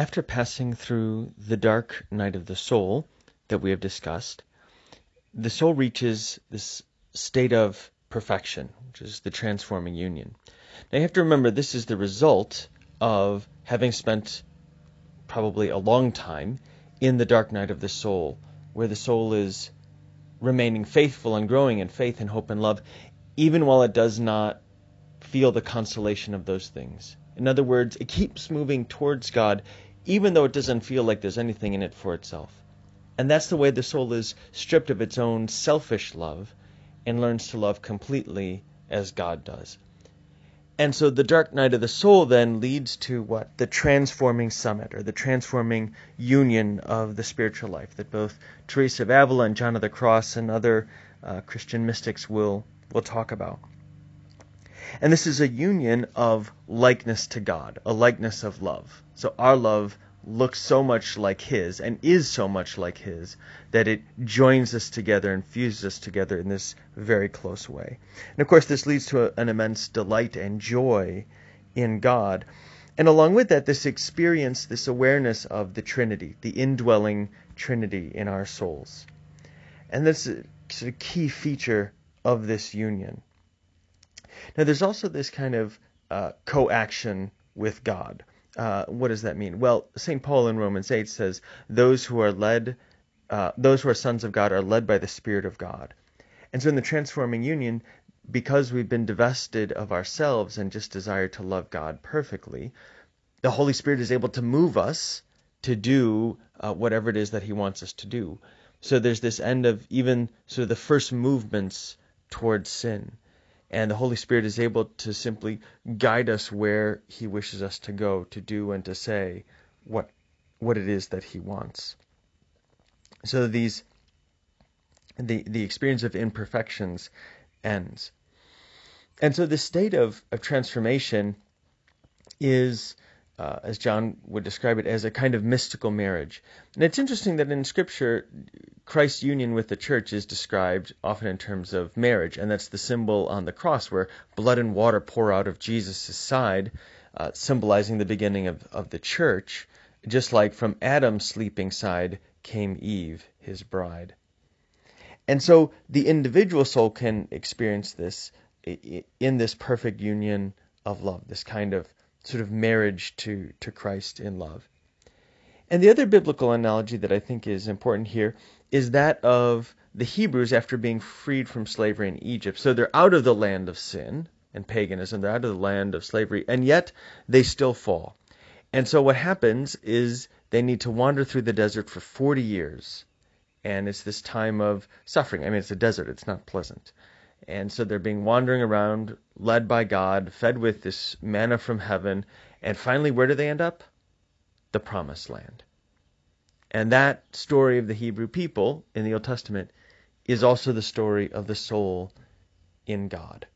After passing through the dark night of the soul that we have discussed, the soul reaches this state of perfection, which is the transforming union. Now you have to remember this is the result of having spent probably a long time in the dark night of the soul, where the soul is remaining faithful and growing in faith and hope and love, even while it does not feel the consolation of those things. In other words, it keeps moving towards God, even though it doesn't feel like there's anything in it for itself. And that's the way the soul is stripped of its own selfish love and learns to love completely as God does. And so the dark night of the soul then leads to what? The transforming summit or the transforming union of the spiritual life that both Teresa of Avila and John of the Cross and other uh, Christian mystics will, will talk about. And this is a union of likeness to God, a likeness of love. So our love looks so much like His and is so much like His that it joins us together and fuses us together in this very close way. And of course, this leads to an immense delight and joy in God. And along with that, this experience, this awareness of the Trinity, the indwelling Trinity in our souls. And this is a key feature of this union. Now, there's also this kind of uh, co-action with God. Uh, what does that mean? Well, St. Paul in Romans 8 says, Those who are led, uh, those who are sons of God are led by the Spirit of God. And so in the transforming union, because we've been divested of ourselves and just desire to love God perfectly, the Holy Spirit is able to move us to do uh, whatever it is that He wants us to do. So there's this end of even sort of the first movements towards sin and the Holy Spirit is able to simply guide us where He wishes us to go, to do and to say what what it is that He wants. So these the the experience of imperfections ends. And so the state of, of transformation is uh, as John would describe it, as a kind of mystical marriage. And it's interesting that in Scripture, Christ's union with the church is described often in terms of marriage, and that's the symbol on the cross where blood and water pour out of Jesus' side, uh, symbolizing the beginning of, of the church, just like from Adam's sleeping side came Eve, his bride. And so the individual soul can experience this in this perfect union of love, this kind of sort of marriage to, to Christ in love. And the other biblical analogy that I think is important here is that of the Hebrews after being freed from slavery in Egypt. So they're out of the land of sin and paganism, they're out of the land of slavery, and yet they still fall. And so what happens is they need to wander through the desert for 40 years. And it's this time of suffering. I mean, it's a desert, it's not pleasant. And so they're being wandering around, led by God, fed with this manna from heaven. And finally, where do they end up? The promised land. And that story of the Hebrew people in the Old Testament is also the story of the soul in God.